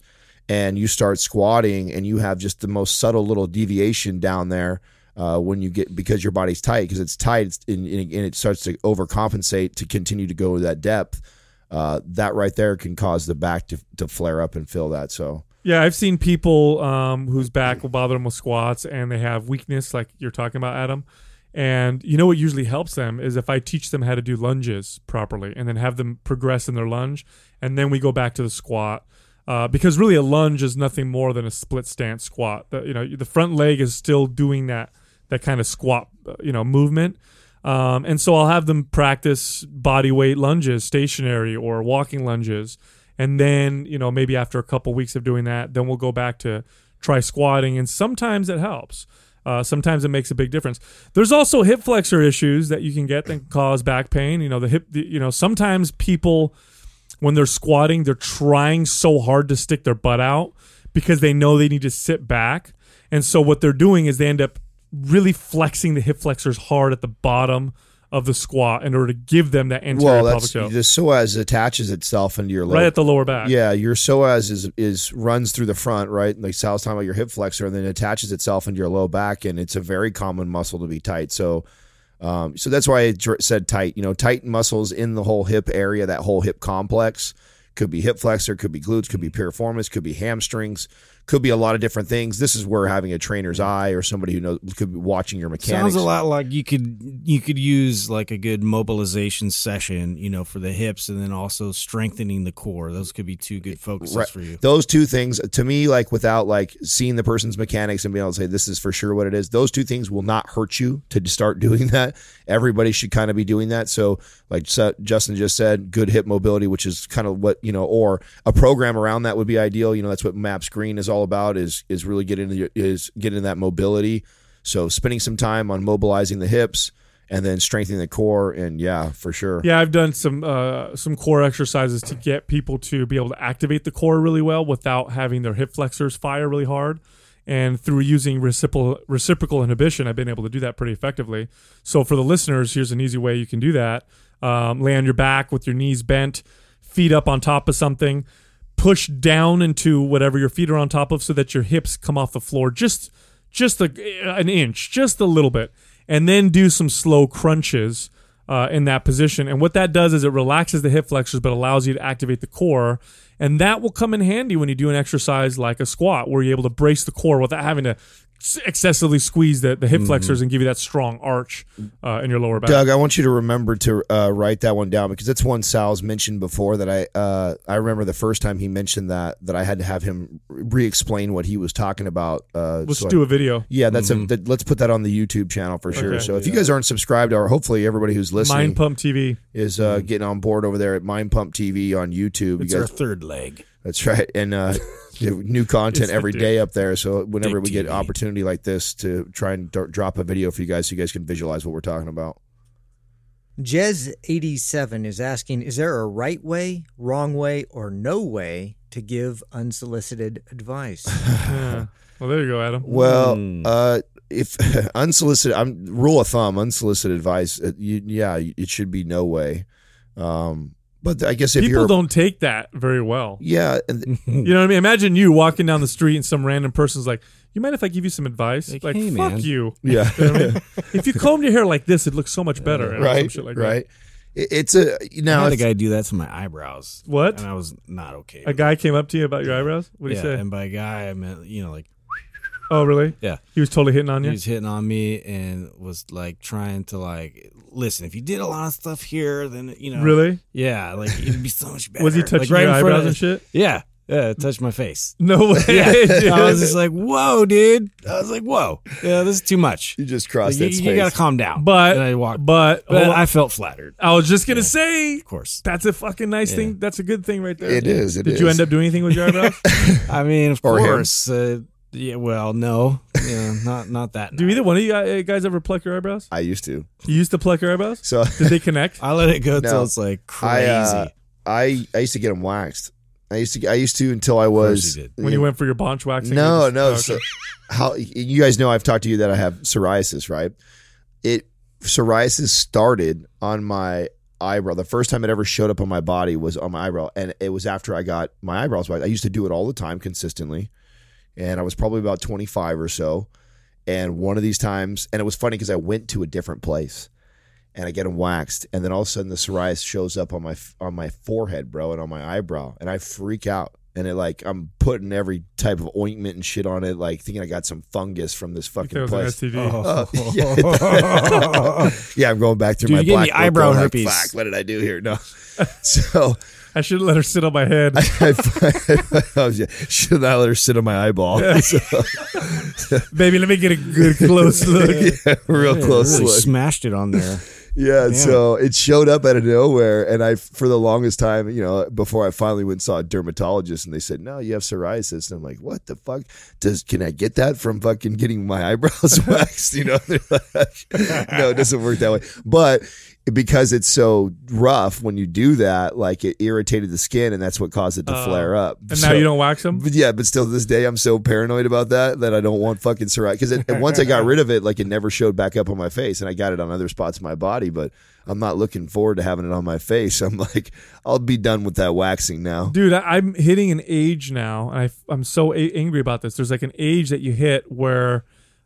and you start squatting and you have just the most subtle little deviation down there uh, when you get because your body's tight because it's tight it's, and, and it starts to overcompensate to continue to go to that depth uh, that right there can cause the back to, to flare up and fill that so Yeah, I've seen people um, whose back will bother them with squats and they have weakness, like you're talking about, Adam. And you know what usually helps them is if I teach them how to do lunges properly and then have them progress in their lunge, and then we go back to the squat. Uh, because really, a lunge is nothing more than a split stance squat. The, you know, the front leg is still doing that that kind of squat, uh, you know, movement. Um, and so I'll have them practice body weight lunges, stationary or walking lunges, and then you know maybe after a couple weeks of doing that, then we'll go back to try squatting, and sometimes it helps. Uh, sometimes it makes a big difference. There's also hip flexor issues that you can get that can cause back pain. You know the hip. The, you know sometimes people when they're squatting, they're trying so hard to stick their butt out because they know they need to sit back. And so what they're doing is they end up really flexing the hip flexors hard at the bottom of the squat in order to give them that anterior well pelvic the psoas attaches itself into your right lower at the lower back. Yeah, your psoas is is runs through the front, right? Like Sal's talking about your hip flexor, and then attaches itself into your low back, and it's a very common muscle to be tight. So, um, so that's why I said tight. You know, tight muscles in the whole hip area, that whole hip complex, could be hip flexor, could be glutes, could be piriformis, could be hamstrings, could be a lot of different things. This is where having a trainer's eye or somebody who knows could be watching your mechanics. Sounds a lot like you could you could use like a good mobilization session, you know, for the hips, and then also strengthening the core. Those could be two good focuses Right. for you. Those two things to me, like without like seeing the person's mechanics and being able to say this is for sure what it is. Those two things will not hurt you to start doing that. Everybody should kind of be doing that. So, like Justin just said, good hip mobility, which is kind of what you know, or a program around that would be ideal. You know, that's what Maps Green is all about. Is is really getting is getting that mobility. So spending some time on mobilizing the hips and then strengthening the core, and yeah, for sure. Yeah, I've done some uh, some core exercises to get people to be able to activate the core really well without having their hip flexors fire really hard. And through using reciprocal reciprocal inhibition, I've been able to do that pretty effectively. So for the listeners, here's an easy way you can do that: um, lay on your back with your knees bent, feet up on top of something, push down into whatever your feet are on top of, so that your hips come off the floor just just a, an inch, just a little bit, and then do some slow crunches uh, in that position. And what that does is it relaxes the hip flexors, but allows you to activate the core. And that will come in handy when you do an exercise like a squat, where you're able to brace the core without having to excessively squeeze the, the hip flexors and give you that strong arch uh, in your lower back. Doug, I want you to remember to uh, write that one down because that's one Sal's mentioned before that I uh, I remember the first time he mentioned that that I had to have him re-explain what he was talking about. Uh, Let's so do a video. yeah, that's a that, let's put that on the YouTube channel for sure. Okay. So if you guys aren't subscribed, or hopefully everybody who's listening Mind Pump TV. is uh, getting on board over there at Mind Pump TV on YouTube. It's you our third leg. that's right, and uh, new content It's every up there. So whenever Dick we get TV. opportunity like this to try and d- drop a video for you guys, so you guys can visualize what we're talking about. Jez87 is asking Is there a right way, wrong way, or no way to give unsolicited advice? Yeah. Well, there you go, Adam. Well, Hmm. uh, if unsolicited, I'm rule of thumb, unsolicited advice. uh, You, yeah, it should be no way. Um, but I guess if People you're, don't take that very well. yeah, and You know what I mean? Imagine you walking down the street and some random person's like, "You mind if I give you some advice?" Like, Like, "Hey, fuck man." you. yeah, You know I mean? if you combed your hair like this, it looks so much better. and some right, shit like that. right. It- It's a I now. had a guy do that to my eyebrows. What? And I was not okay. A guy came up to you about your eyebrows. What do yeah, he say? and by guy I meant you know like oh, really? yeah. He was totally hitting on you. He was hitting on me and was like trying to like listen. If you did a lot of stuff here, then you know Really? Yeah, like it'd be so much better. Was he Like, touching right your in front eyebrows of- and shit? Yeah, yeah, it touched my face. No way. Yeah. I was just like, whoa, dude. I was like, whoa, yeah, this is too much. you just crossed you, that you space. gotta calm down. But and I walked, but, but. I felt flattered, I was just gonna say of course. that's a fucking nice Yeah. thing. That's a good thing right there. It is, it Did you end up doing anything with your eyebrows? I mean, of Or course. Uh, yeah, well, no, yeah, not not that. Do night. either one of you guys- guys ever pluck your eyebrows? I used to. You used to pluck your eyebrows? So Did they connect? I let it go No. till it's like I, crazy. uh, I I used to get them waxed. I used to I used to until I course was you did. when you went for your bonch waxing? No, just- no. oh, okay. So how you guys know I've talked to you that I have psoriasis, right? It psoriasis started on my eyebrow. The first time it ever showed up on my body was on my eyebrow, and it was after I got my eyebrows waxed. I used to do it all the time consistently, and I was probably about twenty five or so. And one of these times, and it was funny because I went to a different place. And I get them waxed, and then all of a sudden the psoriasis shows up on my on my forehead, bro, and on my eyebrow, and I freak out and it like I'm putting every type of ointment and shit on it, like thinking I got some fungus from this That fucking was place. an STD. Uh, yeah. yeah, I'm going back through Dude, my black eyebrow going like. Fuck, what did I do here? No, so I should let her sit on my head. I, I was, yeah, should not let her sit on my eyeball. So, Baby, let me get a good close look. yeah, real Yeah, close really look. smashed it on there. Yeah, Damn so it showed up out of nowhere, and I, for the longest time, you know, before I finally went and saw a dermatologist, and they said, "No, you have psoriasis," and I'm like, "What the fuck? Does can I get that from fucking getting my eyebrows waxed?" You know, They're like, no, it doesn't work that way. But because it's so rough when you do that, like it irritated the skin, and that's what caused it to Oh. flare up. And So- now you don't wax them? but yeah, but still, to this day, I'm so paranoid about that that I don't want fucking psoriasis. Because once I got rid of it, like it never showed back up on my face, and I got it on other spots of my body. But I'm not looking forward to having it on my face. I'm like, I'll be done with that waxing now. Dude, I, I'm hitting an age now, and I, I'm so a- angry about this. There's like an age that you hit where,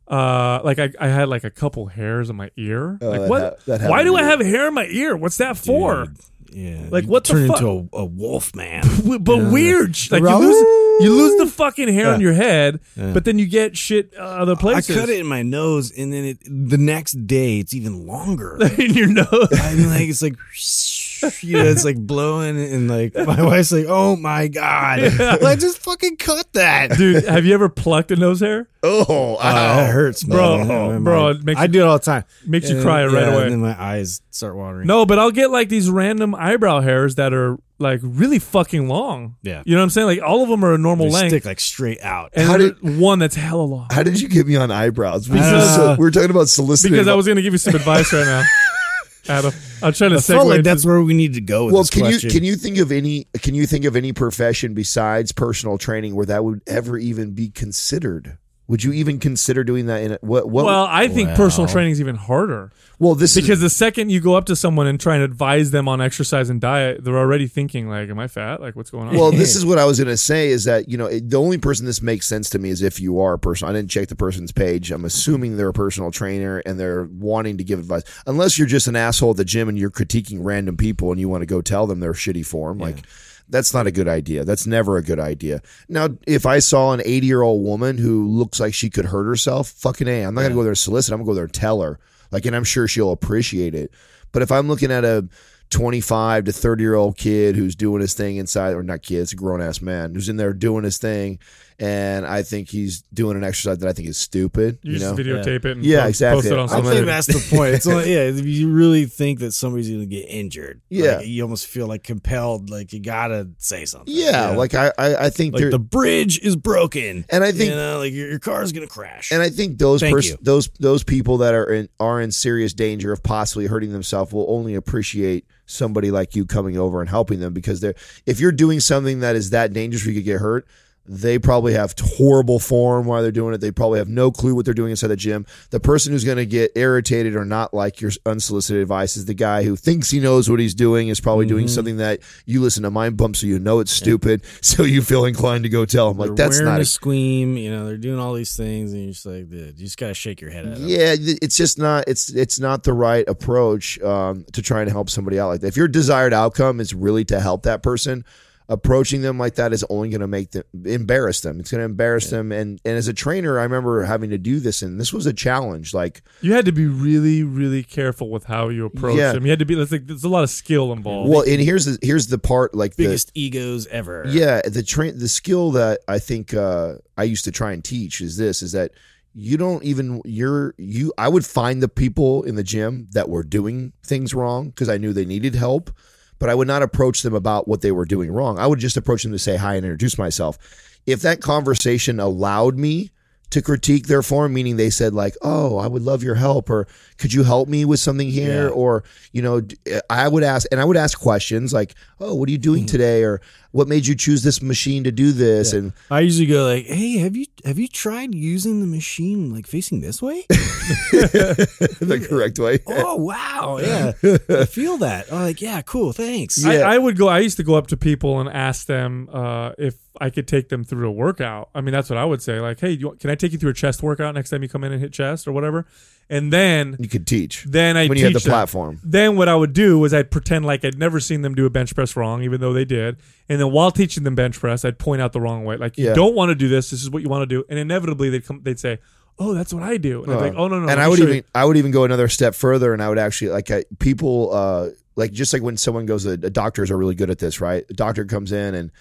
uh, like I, I had like a couple hairs in my ear. Oh, like that what? ha- that Why do I have hair in my ear? What's that for? Dude, yeah. Like, you what the turn fuck? into a, a wolf man. W- But weird, like you lose, you lose the fucking hair on your head, but then you get shit uh, other places. I cut it in my nose, and then it, the next day it's even longer. in your nose. I mean, like it's like, you know, it's like blowing, and like my wife's like, "Oh my god, like just fucking cut that, Dude, have you ever plucked a nose hair? Oh, Uh, that hurts, Bro, man. bro, it makes I you- do it all the time. Makes you And- cry right yeah, away. And then my eyes start watering. No, but I'll get like these random eyebrow hairs that are like really fucking long. Yeah. You know what I'm saying? Like all of them are a normal They length. stick like straight out. and How then one that's hella long. How did you get me on eyebrows? Because Because- so, we were talking about soliciting. Because I was going to give you some advice right now, Adam. I'm trying to I segue. felt like into- that's where we need to go with well, this can question. you can you think of any can you think of any profession besides personal training where that would ever even be considered? Would you even consider doing that in a, what what well, I think Well. personal training is even harder well this because is the second you go up to someone and try and advise them on exercise and diet, they're already thinking like, "Am I fat? Like, what's going on?" well this is what I was going to say is that you know it, the only person this makes sense to me is if you are a person. I didn't check the person's page. I'm assuming they're a personal trainer and they're wanting to give advice. Unless you're just an asshole at the gym and you're critiquing random people and you want to go tell them their shitty form like that's not a good idea. That's never a good idea. Now, if I saw an 80 year old woman who looks like she could hurt herself, fucking A, I'm not going to go there and solicit. I'm going to go there and tell her. Like, and I'm sure she'll appreciate it. But if I'm looking at a 25 to 30 year old kid who's doing his thing inside, or not kid, it's a grown ass man who's in there doing his thing, and I think he's doing an exercise that I think is stupid, you, you, just know? videotape it and Yeah, post, exactly. post it on I'm I social gonna- think media. that's the point. It's only, yeah, if you really think that somebody's going to get injured, Yeah. like, you almost feel like compelled, like you got to say something. Yeah, like I, I, I think like the bridge is broken, and I think you know, like your, your car's going to crash. And I think those Thank pers- those those people that are in are in serious danger of possibly hurting themselves will only appreciate somebody like you coming over and helping them because they're if you're doing something that is that dangerous where you could get hurt, they probably have horrible form while they're doing it. They probably have no clue what they're doing inside the gym. The person who's going to get irritated or not like your unsolicited advice is the guy who thinks he knows what he's doing, is probably doing Mm-hmm. something that you listen to Mind Pump so you know it's stupid, so you feel inclined to go tell him like they're that's not a a squeam, you know, they're doing all these things, and you're just like, dude, you just got to shake your head at them. Yeah, it's just not it's it's not the right approach um, to try and help somebody out like that. If your desired outcome is really to help that person, approaching them like that is only going to make them embarrass them. It's going to embarrass them. And and as a trainer, I remember having to do this, and this was a challenge. Like You had to be really, really careful with how you approach Yeah. them. You had to be. There's like there's a lot of skill involved. well, and here's the here's the part like the Biggest egos ever. Yeah, the train the skill that I think uh, I used to try and teach is this: is that you don't even you're you. I would find the people in the gym that were doing things wrong because I knew they needed help, but I would not approach them about what they were doing wrong. I would just approach them to say hi and introduce myself. If that conversation allowed me to critique their form, meaning they said like, "Oh, I would love your help," or "Could you help me with something here?" Yeah. or you know, I would ask, and I would ask questions like, "Oh, what are you doing today?" or "What made you choose this machine to do this?" And I usually go like, "Hey, have you have you tried using the machine like facing this way?" the correct way. oh wow, yeah, I feel that. I'm like yeah, cool, thanks. Yeah. I, I would go. I used to go up to people and ask them uh, if I could take them through a workout. I mean, that's what I would say. Like, hey, you, can I take you through a chest workout next time you come in and hit chest or whatever? And then, You could teach then I when you had the them. platform. Then what I would do was I'd pretend like I'd never seen them do a bench press wrong, even though they did. And then while teaching them bench press, I'd point out the wrong way. Like, you Yeah. don't want to do this. This is what you want to do. And inevitably they'd come. They'd say, "Oh, that's what I do." And I'd be like, "Oh no, no." and I would show even you." I would even go another step further, and I would actually like I, people uh like just like when someone goes, uh, doctors are really good at this, right? A doctor comes in and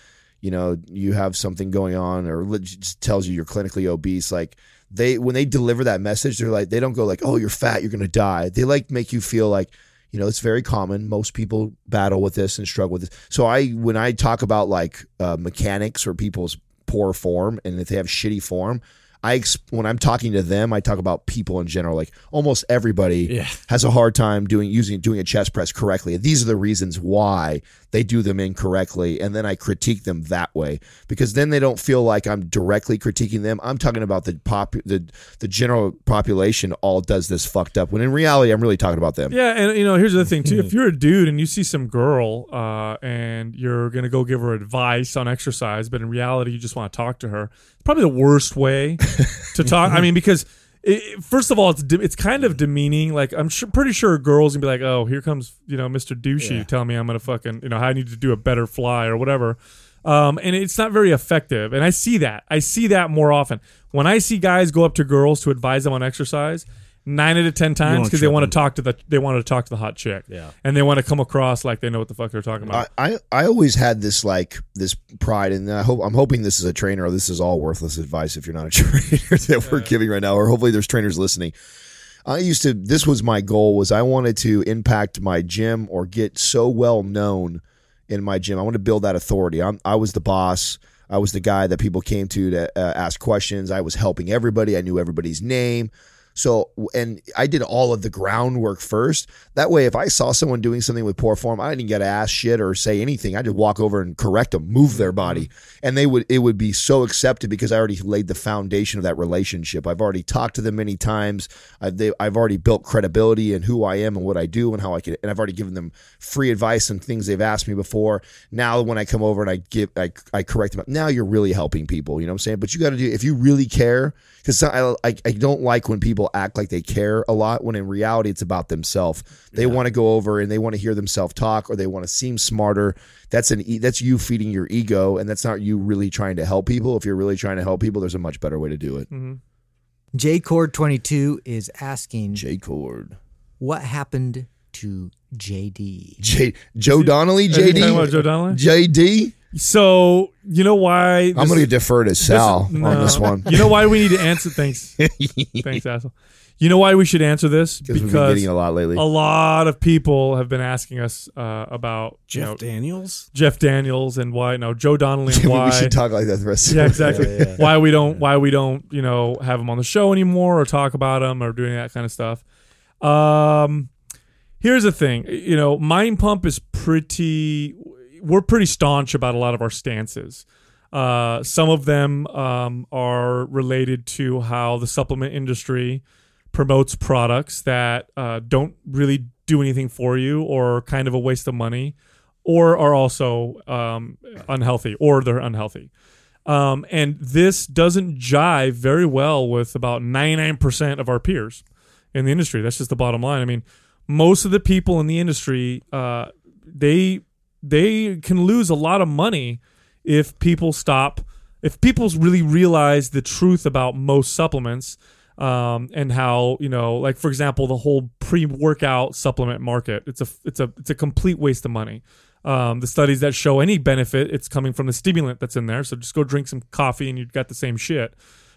you know you have something going on, or tells you you're clinically obese, like. They when they deliver that message, they're like they don't go like, "Oh, you're fat, you're gonna die." They like make you feel like, you know, it's very common. Most people battle with this and struggle with this. So I when I talk about like uh, mechanics or people's poor form and if they have shitty form, I when I'm talking to them, I talk about people in general. Like almost everybody Yeah. has a hard time doing using doing a chest press correctly. These are the reasons why they do them incorrectly, and then I critique them that way because then they don't feel like I'm directly critiquing them. I'm talking about the pop the the general population all does this fucked up. When in reality, I'm really talking about them. Yeah, and you know, here's the other thing too. If you're a dude and you see some girl uh, and you're gonna go give her advice on exercise, but in reality you just want to talk to her, it's probably the worst way to talk. I mean, because it, first of all, it's de- it's kind of demeaning. Like I'm sure, pretty sure girls gonna be like, "Oh, here comes you know Mr. Douchey telling me I'm gonna fucking you know how I need to do a better fly or whatever." Um, and it's not very effective. And I see that. I see that more often when I see guys go up to girls to advise them on exercise. Nine out of ten times because they want to talk to the they want to talk to the hot chick. Yeah. and they want to come across like they know what the fuck they're talking about. I I always had this like this pride, and I hope I'm hoping this is a trainer. or This is all worthless advice if you're not a trainer that we're giving right now, or hopefully there's trainers listening. I used to. This was my goal. Was I wanted to impact my gym or get so well known in my gym. I want to build that authority. I'm, I was the boss. I was the guy that people came to to uh, ask questions. I was helping everybody. I knew everybody's name. So, and I did all of the groundwork first. That way, if I saw someone doing something with poor form, I didn't get to ask shit or say anything. I just walk over and correct them, move their mm-hmm. body, and they would. It would be so accepted because I already laid the foundation of that relationship. I've already talked to them many times. I've, they, I've already built credibility in who I am and what I do and how I can. And I've already given them free advice and things they've asked me before. Now, when I come over and I give, I, I correct them. Now you're really helping people. You know what I'm saying? But you got to do if you really care because I, I, I don't like when people act like they care a lot when in reality it's about themselves. They want to go over and they want to hear themselves talk or they want to seem smarter. That's an e- that's you feeding your ego and that's not you really trying to help people. If you're really trying to help people, there's a much better way to do it. Mm-hmm. J Cord 22 is asking J Cord. what happened to JD. J Joe Donnelly, Are you JD, Joe Donnelly? JD. So you know why? I'm going to defer to Sal no. on this one. You know why we need to answer? Thanks, thanks, asshole. You know why we should answer this? Because we've been getting a lot lately. a lot of people have been asking us uh, about you Jeff know, Daniels. Jeff Daniels and why no Joe Donnelly and we should talk like that the rest of yeah the exactly why we don't why we don't you know have him on the show anymore or talk about him or doing that kind of stuff. Um, here's the thing, you know, Mind Pump is pretty. We're pretty staunch about a lot of our stances. Uh, some of them um, are related to how the supplement industry promotes products that uh, don't really do anything for you or kind of a waste of money or are also um, unhealthy or they're unhealthy. Um, and this doesn't jive very well with about 99% of our peers in the industry. That's just the bottom line. I mean, most of the people in the industry, uh, they they can lose a lot of money if people stop if people really realize the truth about most supplements um, and how you know like for example the whole pre-workout supplement market. It's a it's a it's a complete waste of money. Um, the studies that show any benefit it's coming from the stimulant that's in there. So just go drink some coffee and you've got the same shit.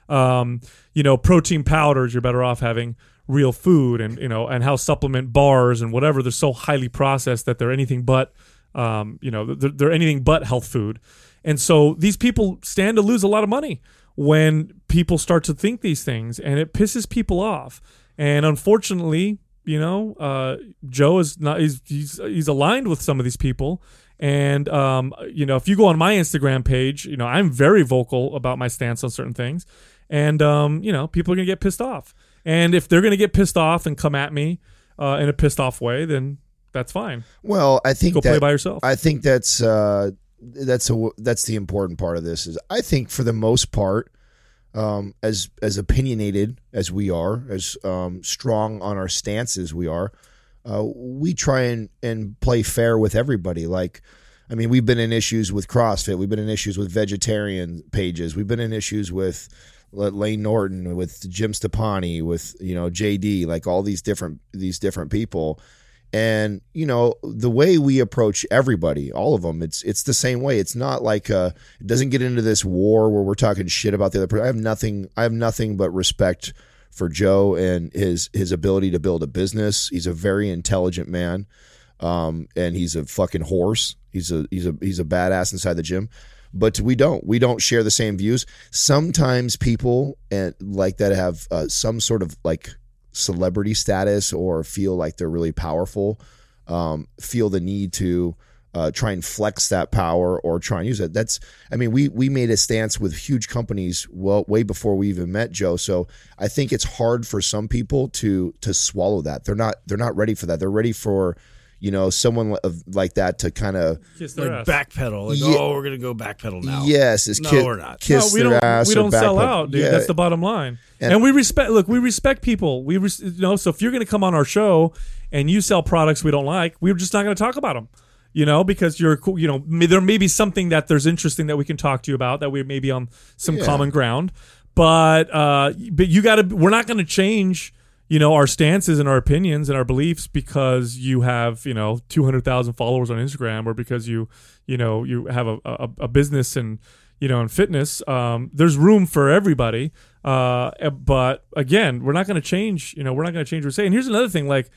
Um, you know protein powders you're better off having real food and you know and how supplement bars and whatever they're so highly processed that they're anything but um, you know they're, they're anything but health food. And so these people stand to lose a lot of money when people start to think these things and it pisses people off. And unfortunately you know uh, joe is not he's, he's he's aligned with some of these people. And um, you know if you go on my instagram page you know i'm very vocal about my stance on certain things. And um, you know people are gonna get pissed off. And if they're gonna get pissed off and come at me uh, in a pissed off way then that's fine Well, I think go that, play by yourself I think that's uh, that's a that's the important part of this is I think for the most part, um, as as opinionated as we are, as um, strong on our stance as we are, uh, we try and and play fair with everybody. Like, I mean, we've been in issues with CrossFit, we've been in issues with vegetarian pages, we've been in issues with. Layne Norton with Jim Stoppani with you know JD like all these different these different people and you know the way we approach everybody all of them it's it's the same way. It's not like uh it doesn't get into this war where we're talking shit about the other person i have nothing i have nothing but respect for joe and his his ability to build a business. He's a very intelligent man um and he's a fucking horse. He's a he's a he's a badass inside the gym. But we don't we don't share the same views. Sometimes people and like that have uh, some sort of like celebrity status or feel like they're really powerful um, feel the need to uh, try and flex that power or try and use it. That's i mean we we made a stance with huge companies well way before we even met joe. So i think it's hard for some people to to swallow that. They're not they're not ready for that. They're ready for you know someone of- like that to kind of Like ass. backpedal. Like, Yeah. oh, we're gonna go backpedal now. yes is No, ki- we're not. kiss no, we their don't. ass we or don't sell out, dude. Yeah. That's the bottom line. And- And, we respect. Look, we respect people. We, res, you know, so if you're going to come on our show and you sell products we don't like, we're just not going to talk about them. You know, because you're, cool. You know, there may be something that there's interesting that we can talk to you about that we may be on some Yeah. common ground. But, uh, but you got to. We're not going to change. You know our stances and our opinions and our beliefs because you have you know two hundred thousand followers on Instagram or because you you know you have a, a, a business and you know in fitness um, there's room for everybody. Uh, but again we're not going to change you know we're not going to change what we say and here's another thing like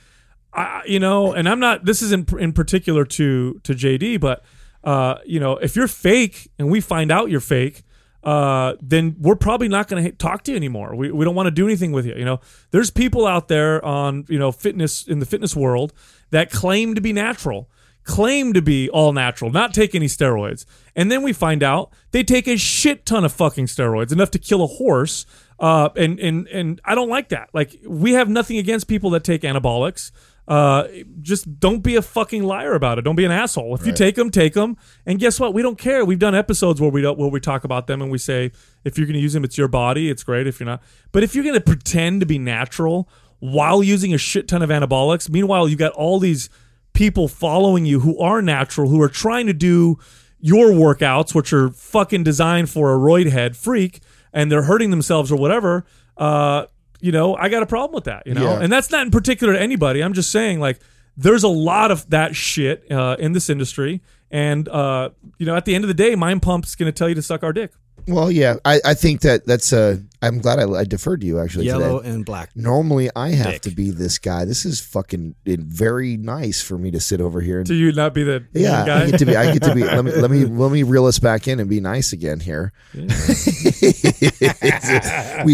I, you know and i'm not this isn't in particular to to jd but uh, you know, if you're fake and we find out you're fake, uh, then we're probably not going to talk to you anymore. We, we don't want to do anything with you. You know, there's people out there on, you know, fitness in the fitness world that claim to be natural, claim to be all natural, not take any steroids. And then we find out they take a shit ton of fucking steroids, enough to kill a horse. Uh, and, and, and I don't like that. Like, we have nothing against people that take anabolics. Uh, just don't be a fucking liar about it. Don't be an asshole. If you take them, take them. And guess what? We don't care. We've done episodes where we don't, where we talk about them and we say if you're going to use them, it's your body. It's great. If you're not, but if you're going to pretend to be natural while using a shit ton of anabolics, meanwhile you've got all these people following you who are natural, who are trying to do your workouts, which are fucking designed for a roid head freak, and they're hurting themselves or whatever. Uh, you know, I got a problem with that, you know, Yeah. and that's not in particular to anybody. I'm just saying, like, there's a lot of that shit uh, in this industry, and uh, you know, at the end of the day, Mind Pump's going to tell you to suck our dick. Well, yeah, I, I think that that's uh I'm glad I, I deferred to you actually Yellow today. and black. Normally, I have Dick. to be this guy. This is fucking it, very nice for me to sit over here and To you not be the yeah, guy. I get to be. I get to be. Let me let me let me reel us back in and be nice again here. we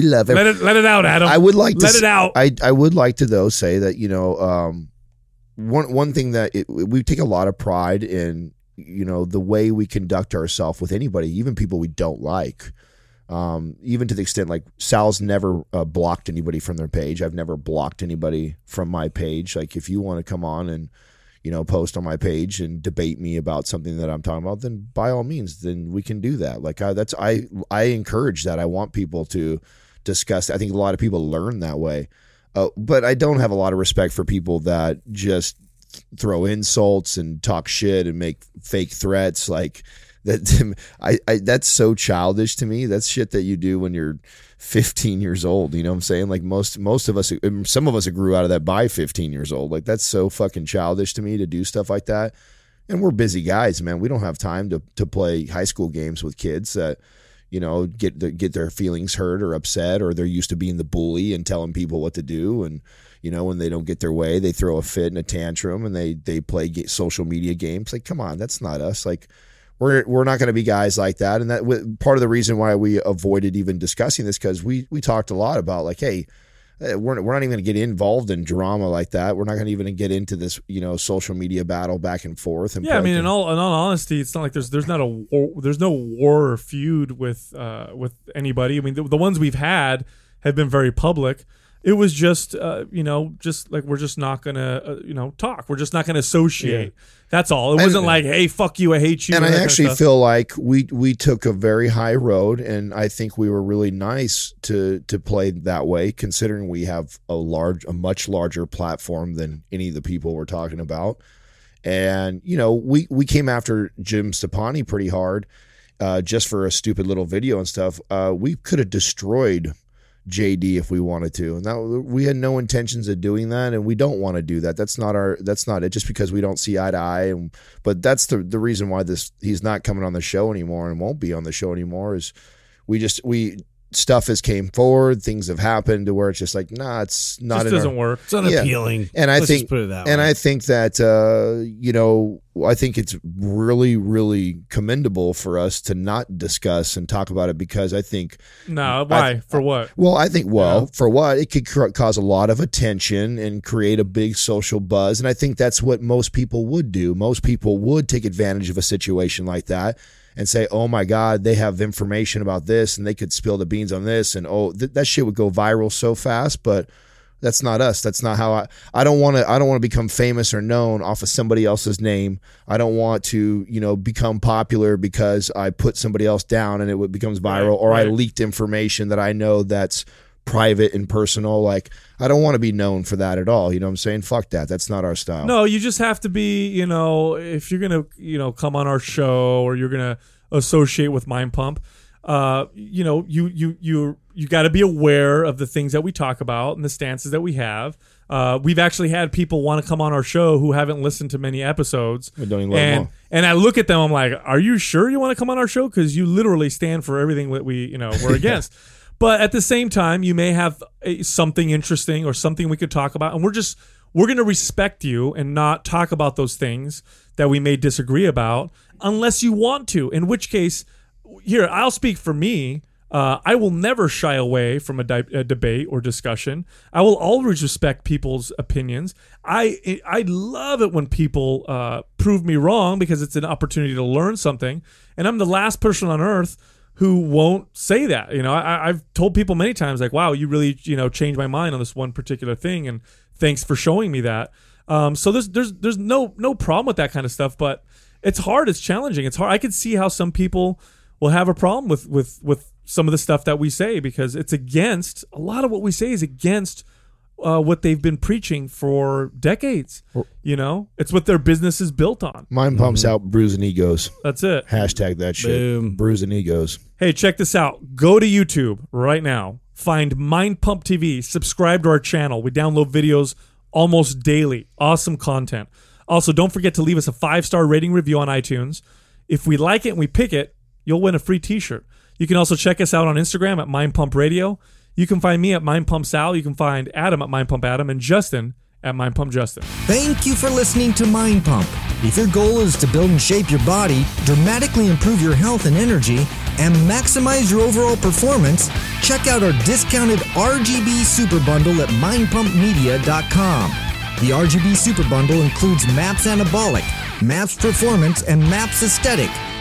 love it. let it let it out, Adam. I would like to let s- it out. I I would like to though say that you know um, one one thing that it, we take a lot of pride in you know the way we conduct ourselves with anybody, even people we don't like. Um, even to the extent like Sal's never uh, blocked anybody from their page. I've never blocked anybody from my page. Like if you want to come on and you know post on my page and debate me about something that I'm talking about, then by all means, then we can do that. Like I, that's I I encourage that. I want people to discuss. I think a lot of people learn that way. Uh, but I don't have a lot of respect for people that just throw insults and talk shit and make fake threats like that I, I that's so childish to me. That's shit that you do when you're 15 years old you know what i'm saying? Like most most of us uh, some of us grew out of that by 15 years old. Like that's so fucking childish to me to do stuff like that. And we're busy guys man. We don't have time to to play high school games with kids that you know get get their feelings hurt or upset or they're used to being the bully and telling people what to do. And you know when they don't get their way they throw a fit and a tantrum and they they play social media games like come on that's not us like we're we're not going to be guys like that and that part of the reason why we avoided even discussing this cuz we we talked a lot about like hey uh, we're, we're not even going to get involved in drama like that. We're not going to even get into this, you know, social media battle back and forth. And Yeah, I mean, in all in all honesty, it's not like there's there's not a war, there's no war or feud with uh, with anybody. I mean, the, the ones we've had have been very public. It was just uh, you know just like we're just not gonna uh, you know talk. We're just not gonna associate. That's all. It wasn't like hey fuck you, I hate you. and I that kind of actually feel like we we took a very high road, and I think we were really nice to to play that way, considering we have a large, a much larger platform than any of the people we're talking about. And you know, we we came after Jim Stoppani pretty hard, uh, just for a stupid little video and stuff. Uh, we could have destroyed JD if we wanted to, and that we had no intentions of doing that, and we don't want to do that. That's not our. That's not it. Just because we don't see eye to eye, and but that's the the reason why this he's not coming on the show anymore and won't be on the show anymore is we just we stuff has came forward, things have happened to where it's just like nah, it's not just doesn't work. It's unappealing. and I Let's think, just put it that and way. I think that uh, you know, I think it's really, really commendable for us to not discuss and talk about it because I think, No, why for what? well, I think, well, for what it could cause a lot of attention and create a big social buzz, and I think that's what most people would do. Most people would take advantage of a situation like that and say, "Oh my God, they have information about this, and they could spill the beans on this," and oh, th- that shit would go viral so fast, but that's not us. That's not how i i don't want to i don't want to become famous or known off of somebody else's name. I don't want to you know become popular because i put somebody else down and it becomes viral Right, or i leaked information that i know that's private and personal like i don't want to be known for that at all you know what i'm saying fuck that that's not our style No, you just have to be, you know, if you're gonna, you know, come on our show or you're gonna associate with Mind Pump, uh, you know, you you you you got to be aware of the things that we talk about and the stances that we have. Uh, we've actually had people want to come on our show who haven't listened to many episodes, We don't even and and I look at them, I'm like, are you sure you want to come on our show? Because you literally stand for everything that we, you know, we're against. But at the same time, you may have a, something interesting or something we could talk about, and we're just we're going to respect you and not talk about those things that we may disagree about unless you want to. In which case, here I'll speak for me. Uh, I will never shy away from a, di- a debate or discussion. I will always respect people's opinions. I I love it when people uh, prove me wrong because it's an opportunity to learn something. And I'm the last person on earth who won't say that. You know, I, I've told people many times like, "Wow, you really you know changed my mind on this one particular thing," and thanks for showing me that. Um, so there's there's there's no no problem with that kind of stuff, but it's hard. It's challenging. It's hard. I could see how some people will have a problem with with with some of the stuff that we say because it's against a lot of what we say is against uh, what they've been preaching for decades. You know, it's what their business is built on. Mind pumps out bruising egos. That's it. Hashtag that shit. Boom. Bruising egos. Hey, check this out. Go to YouTube right now. Find Mind Pump TV. Subscribe to our channel. We download videos almost daily. Awesome content. Also, don't forget to leave us a five star rating review on iTunes. If we like it and we pick it, you'll win a free t shirt. You can also check us out on Instagram at Mind Pump Radio. You can find me at Mind Pump Sal. You can find Adam at Mind Pump Adam and Justin at Mind Pump Justin. Thank you for listening to Mind Pump. If your goal is to build and shape your body, dramatically improve your health and energy, and maximize your overall performance, check out our discounted RGB Super Bundle at mindpumpmedia.com. The RGB Super Bundle includes MAPS Anabolic, MAPS Performance, and MAPS Aesthetic.